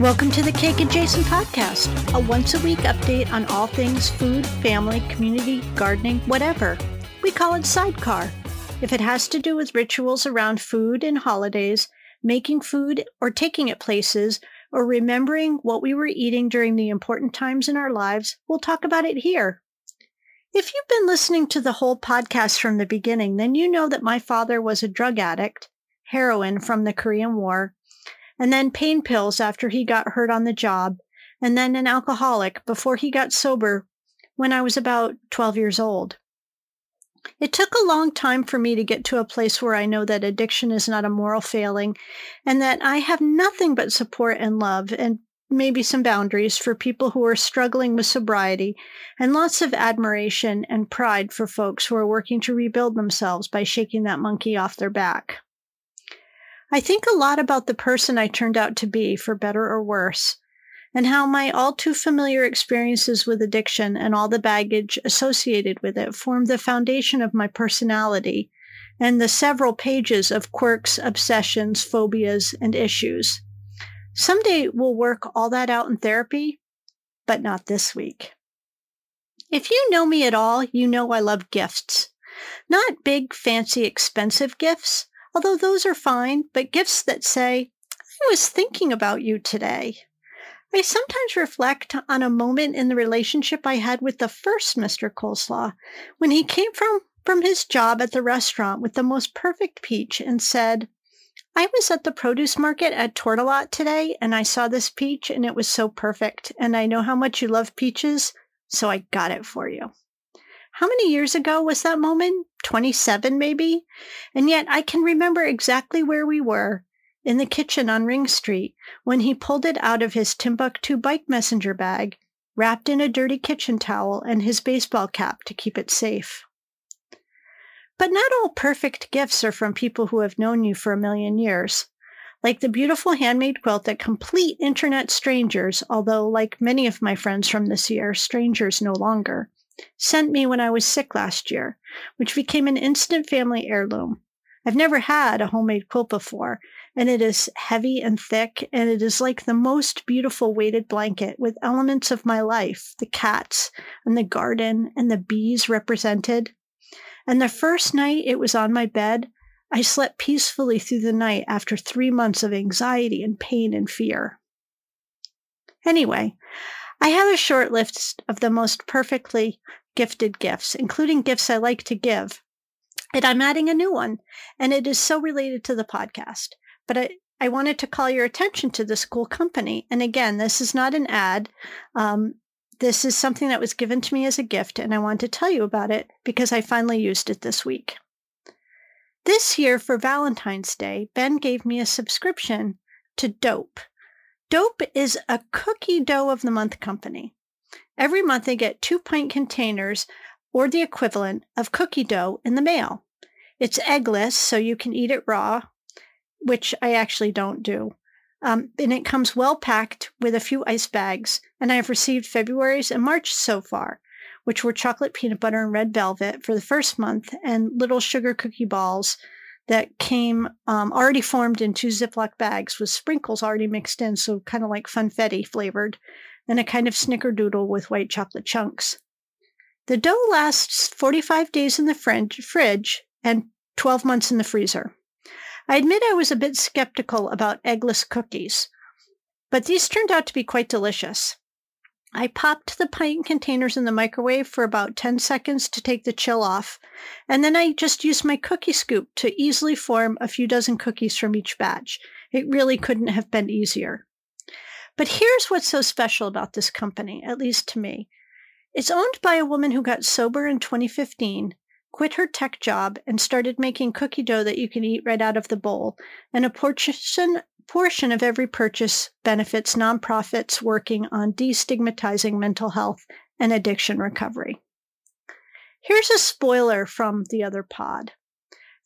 Welcome to the Cake and Jason podcast, a once a week update on all things food, family, community, gardening, whatever. We call it Sidecar. If it has to do with rituals around food and holidays, making food or taking it places, or remembering what we were eating during the important times in our lives, we'll talk about it here. If you've been listening to the whole podcast from the beginning, then you know that my father was a drug addict, heroin from the Korean War, and then pain pills after he got hurt on the job, and then an alcoholic before he got sober when I was about 12 years old. It took a long time for me to get to a place where I know that addiction is not a moral failing and that I have nothing but support and love and maybe some boundaries for people who are struggling with sobriety and lots of admiration and pride for folks who are working to rebuild themselves by shaking that monkey off their back. I think a lot about the person I turned out to be, for better or worse, and how my all too familiar experiences with addiction and all the baggage associated with it formed the foundation of my personality and the several pages of quirks, obsessions, phobias, and issues. Someday we'll work all that out in therapy, but not this week. If you know me at all, you know I love gifts. Not big, fancy, expensive gifts, although those are fine, but gifts that say, I was thinking about you today. I sometimes reflect on a moment in the relationship I had with the first Mr. Coleslaw when he came from, from his job at the restaurant with the most perfect peach and said, I was at the produce market at Tortolot today and I saw this peach and it was so perfect. And I know how much you love peaches, so I got it for you. How many years ago was that moment? 27 maybe? And yet I can remember exactly where we were in the kitchen on Ring Street when he pulled it out of his Timbuk2 bike messenger bag, wrapped in a dirty kitchen towel and his baseball cap to keep it safe. But not all perfect gifts are from people who have known you for a million years. Like the beautiful handmade quilt that complete internet strangers, although like many of my friends from this year, strangers no longer, sent me when I was sick last year, which became an instant family heirloom. I've never had a homemade quilt before, and it is heavy and thick, and it is like the most beautiful weighted blanket with elements of my life the cats, and the garden, and the bees represented. And the first night it was on my bed, I slept peacefully through the night after three months of anxiety and pain and fear. Anyway, I have a short list of the most perfectly gifted gifts, including gifts I like to give. And I'm adding a new one, and it is so related to the podcast. But I, I wanted to call your attention to this cool company. And again, this is not an ad. Um, this is something that was given to me as a gift, and I want to tell you about it because I finally used it this week. This year for Valentine's Day, Ben gave me a subscription to Doughp. Doughp is a cookie dough of the month company. Every month they get two pint containers or the equivalent of cookie dough in the mail. It's eggless, so you can eat it raw, which I actually don't do. Um, and it comes well packed with a few ice bags. And I have received February's and March so far, which were chocolate peanut butter and red velvet for the first month, and little sugar cookie balls that came um, already formed in two Ziploc bags with sprinkles already mixed in, so kind of like funfetti flavored, and a kind of snickerdoodle with white chocolate chunks. The dough lasts 45 days in the fridge and 12 months in the freezer. I admit I was a bit skeptical about eggless cookies, but these turned out to be quite delicious. I popped the pint containers in the microwave for about 10 seconds to take the chill off, and then I just used my cookie scoop to easily form a few dozen cookies from each batch. It really couldn't have been easier. But here's what's so special about this company, at least to me. It's owned by a woman who got sober in 2015, quit her tech job, and started making cookie dough that you can eat right out of the bowl, and a portion portion of every purchase benefits nonprofits working on destigmatizing mental health and addiction recovery. Here's a spoiler from the other pod.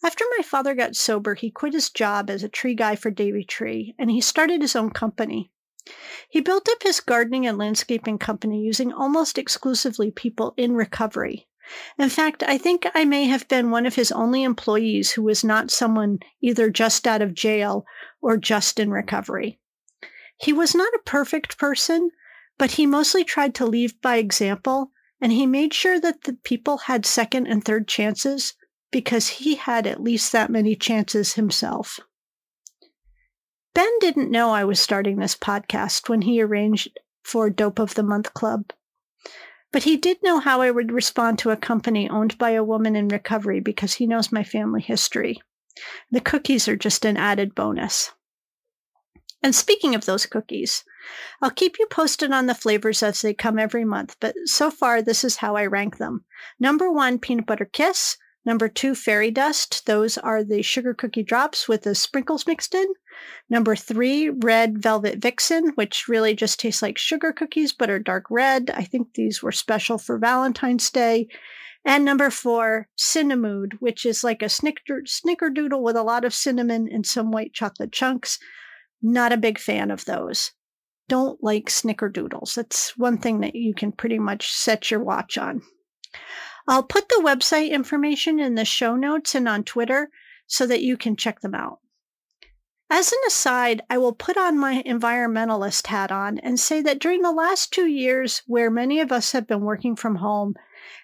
After my father got sober, he quit his job as a tree guy for Davey Tree and he started his own company. He built up his gardening and landscaping company using almost exclusively people in recovery. In fact, I think I may have been one of his only employees who was not someone either just out of jail or just in recovery. He was not a perfect person, but he mostly tried to lead by example, and he made sure that the people had second and third chances because he had at least that many chances himself. Ben didn't know I was starting this podcast when he arranged for Doughp of the Month Club. But he did know how I would respond to a company owned by a woman in recovery because he knows my family history. The cookies are just an added bonus. And speaking of those cookies, I'll keep you posted on the flavors as they come every month, but so far this is how I rank them. Number one, peanut butter kiss. Number two, fairy dust. Those are the sugar cookie drops with the sprinkles mixed in. Number three, red velvet vixen, which really just tastes like sugar cookies but are dark red. I think these were special for Valentine's Day. And number four, Cinnamood, which is like a snicker, snickerdoodle with a lot of cinnamon and some white chocolate chunks. Not a big fan of those. Don't like snickerdoodles. That's one thing that you can pretty much set your watch on. I'll put the website information in the show notes and on Twitter so that you can check them out. As an aside, I will put on my environmentalist hat on and say that during the last two years, where many of us have been working from home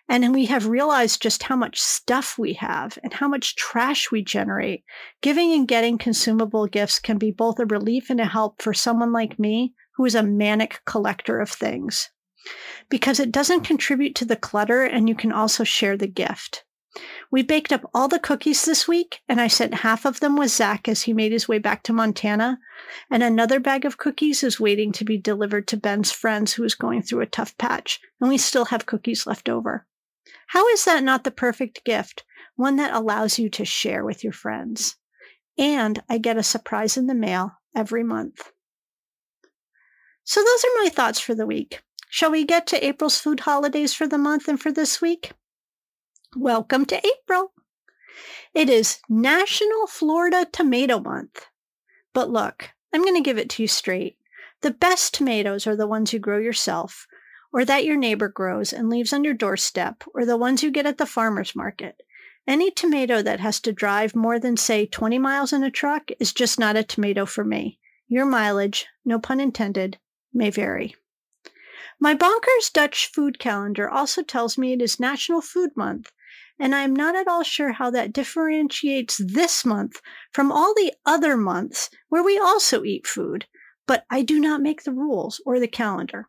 and we have realized just how much stuff we have and how much trash we generate. Giving and getting consumable gifts can be both a relief and a help for someone like me who is a manic collector of things because it doesn't contribute to the clutter and you can also share the gift. We baked up all the cookies this week, and I sent half of them with Zach as he made his way back to Montana. And another bag of cookies is waiting to be delivered to Ben's friends who is going through a tough patch, and we still have cookies left over. How is that not the perfect gift? One that allows you to share with your friends. And I get a surprise in the mail every month. So, those are my thoughts for the week. Shall we get to April's food holidays for the month and for this week? Welcome to April. It is National Florida Tomato Month. But look, I'm going to give it to you straight. The best tomatoes are the ones you grow yourself, or that your neighbor grows and leaves on your doorstep, or the ones you get at the farmer's market. Any tomato that has to drive more than, say, 20 miles in a truck is just not a tomato for me. Your mileage, no pun intended, may vary. My bonkers Dutch food calendar also tells me it is National Food Month, and I am not at all sure how that differentiates this month from all the other months where we also eat food, but I do not make the rules or the calendar.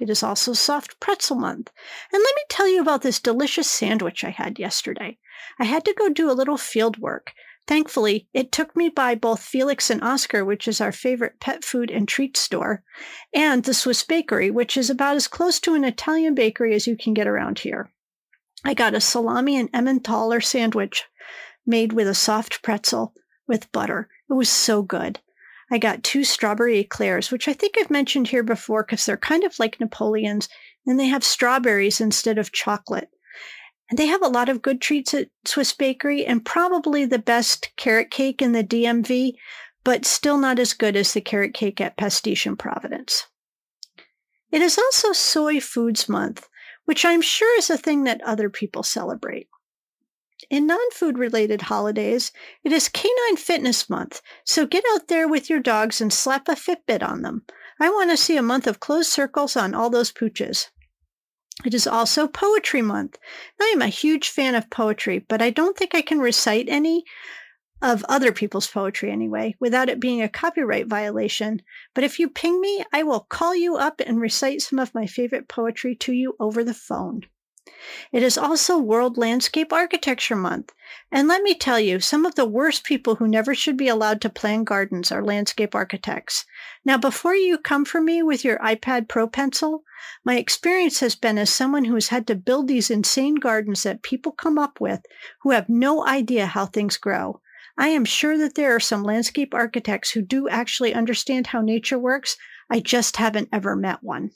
It is also soft pretzel month. And let me tell you about this delicious sandwich I had yesterday. I had to go do a little field work. Thankfully, it took me by both Felix and Oscar, which is our favorite pet food and treat store, and the Swiss Bakery, which is about as close to an Italian bakery as you can get around here. I got a salami and Emmentaler sandwich made with a soft pretzel with butter. It was so good. I got two strawberry eclairs, which I think I've mentioned here before because they're kind of like Napoleon's, and they have strawberries instead of chocolate. And they have a lot of good treats at Swiss Bakery and probably the best carrot cake in the DMV, but still not as good as the carrot cake at Pastiche in Providence. It is also Soy Foods Month, which I'm sure is a thing that other people celebrate. In non food related holidays, it is Canine Fitness Month, so get out there with your dogs and slap a Fitbit on them. I want to see a month of closed circles on all those pooches. It is also Poetry Month. I am a huge fan of poetry, but I don't think I can recite any of other people's poetry anyway, without it being a copyright violation. But if you ping me, I will call you up and recite some of my favorite poetry to you over the phone. It is also World Landscape Architecture Month. And let me tell you, some of the worst people who never should be allowed to plan gardens are landscape architects. Now, before you come for me with your iPad Pro pencil, my experience has been as someone who has had to build these insane gardens that people come up with who have no idea how things grow. I am sure that there are some landscape architects who do actually understand how nature works. I just haven't ever met one.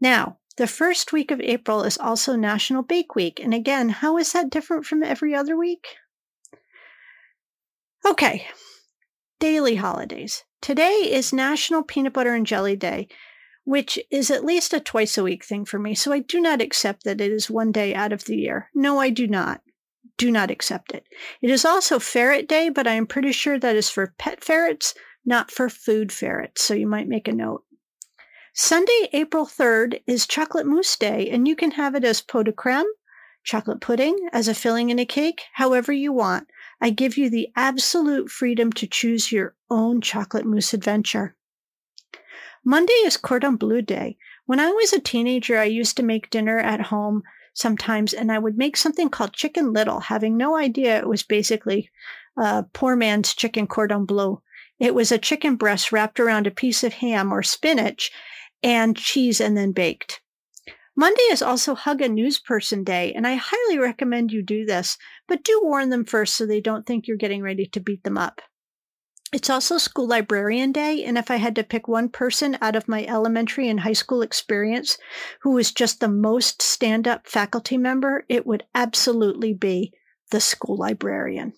Now, the first week of April is also National Bake Week. And again, how is that different from every other week? Okay, daily holidays. Today is National Peanut Butter and Jelly Day, which is at least a twice a week thing for me. So I do not accept that it is one day out of the year. No, I do not. Do not accept it. It is also Ferret Day, but I am pretty sure that is for pet ferrets, not for food ferrets, so you might make a note. Sunday, April 3rd is Chocolate Mousse Day, and you can have it as pot de creme, chocolate pudding, as a filling in a cake, however you want. I give you the absolute freedom to choose your own chocolate mousse adventure. Monday is Cordon Bleu Day. When I was a teenager, I used to make dinner at home sometimes, and I would make something called Chicken Little, having no idea it was basically uh, poor man's chicken cordon bleu. It was a chicken breast wrapped around a piece of ham or spinach and cheese and then baked. Monday is also Hug a News Person Day, and I highly recommend you do this, but do warn them first so they don't think you're getting ready to beat them up. It's also School Librarian Day, and if I had to pick one person out of my elementary and high school experience who was just the most stand up faculty member, it would absolutely be the school librarian.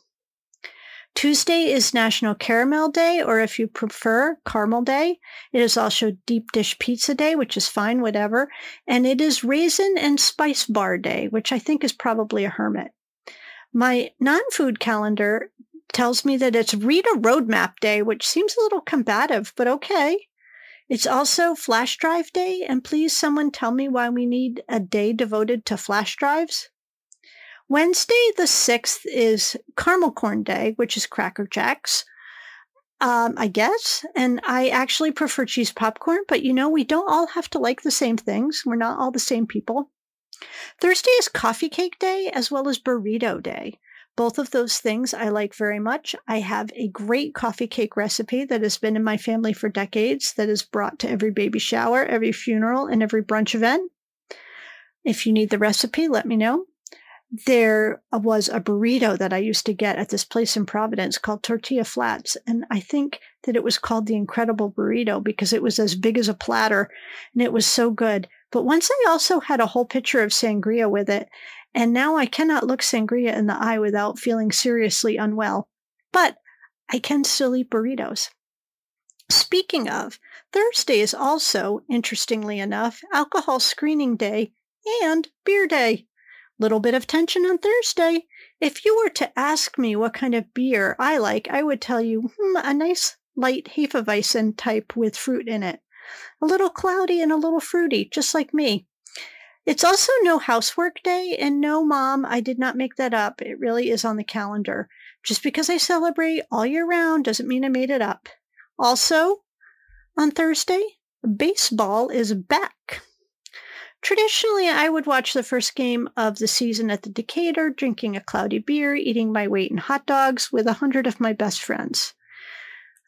Tuesday is National Caramel Day, or if you prefer, Caramel Day. It is also Deep Dish Pizza Day, which is fine, whatever. And it is Raisin and Spice Bar Day, which I think is probably a hermit. My non food calendar tells me that it's Read a Roadmap Day, which seems a little combative, but okay. It's also Flash Drive Day, and please someone tell me why we need a day devoted to flash drives. Wednesday, the 6th, is Caramel Corn Day, which is Cracker Jacks, um, I guess. And I actually prefer cheese popcorn, but you know, we don't all have to like the same things. We're not all the same people. Thursday is Coffee Cake Day as well as Burrito Day. Both of those things I like very much. I have a great coffee cake recipe that has been in my family for decades that is brought to every baby shower, every funeral, and every brunch event. If you need the recipe, let me know there was a burrito that I used to get at this place in Providence called Tortilla Flats. And I think that it was called the Incredible Burrito because it was as big as a platter and it was so good. But once I also had a whole pitcher of sangria with it. And now I cannot look sangria in the eye without feeling seriously unwell. But I can still eat burritos. Speaking of, Thursday is also, interestingly enough, alcohol screening day and beer day. Little bit of tension on Thursday. If you were to ask me what kind of beer I like, I would tell you hmm, a nice light Hefeweizen type with fruit in it. A little cloudy and a little fruity, just like me. It's also no housework day, and no, mom, I did not make that up. It really is on the calendar. Just because I celebrate all year round doesn't mean I made it up. Also, on Thursday, baseball is back. Traditionally, I would watch the first game of the season at the Decatur, drinking a cloudy beer, eating my weight in hot dogs with a hundred of my best friends.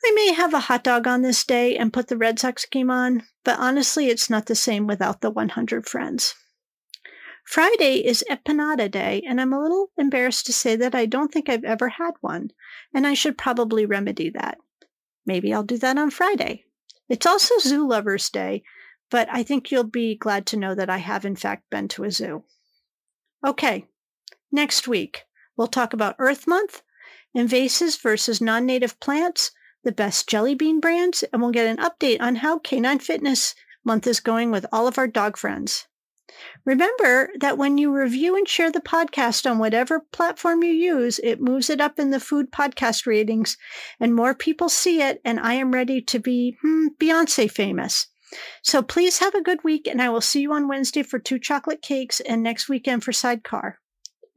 I may have a hot dog on this day and put the Red Sox game on, but honestly, it's not the same without the 100 friends. Friday is Empanada Day, and I'm a little embarrassed to say that I don't think I've ever had one, and I should probably remedy that. Maybe I'll do that on Friday. It's also Zoo Lovers Day, but I think you'll be glad to know that I have, in fact, been to a zoo. Okay, next week, we'll talk about Earth Month, invasives versus non native plants, the best jelly bean brands, and we'll get an update on how Canine Fitness Month is going with all of our dog friends. Remember that when you review and share the podcast on whatever platform you use, it moves it up in the food podcast ratings, and more people see it, and I am ready to be hmm, Beyonce famous. So please have a good week, and I will see you on Wednesday for two chocolate cakes and next weekend for Sidecar.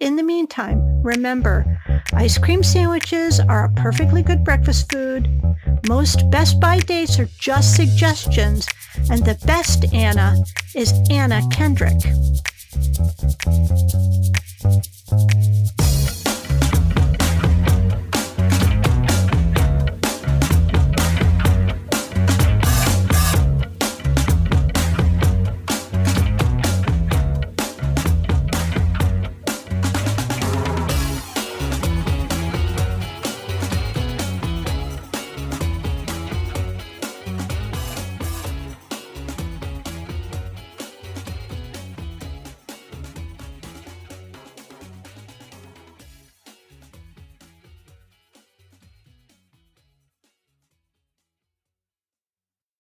In the meantime, remember, ice cream sandwiches are a perfectly good breakfast food. Most Best By dates are just suggestions, and the best Anna is Anna Kendrick.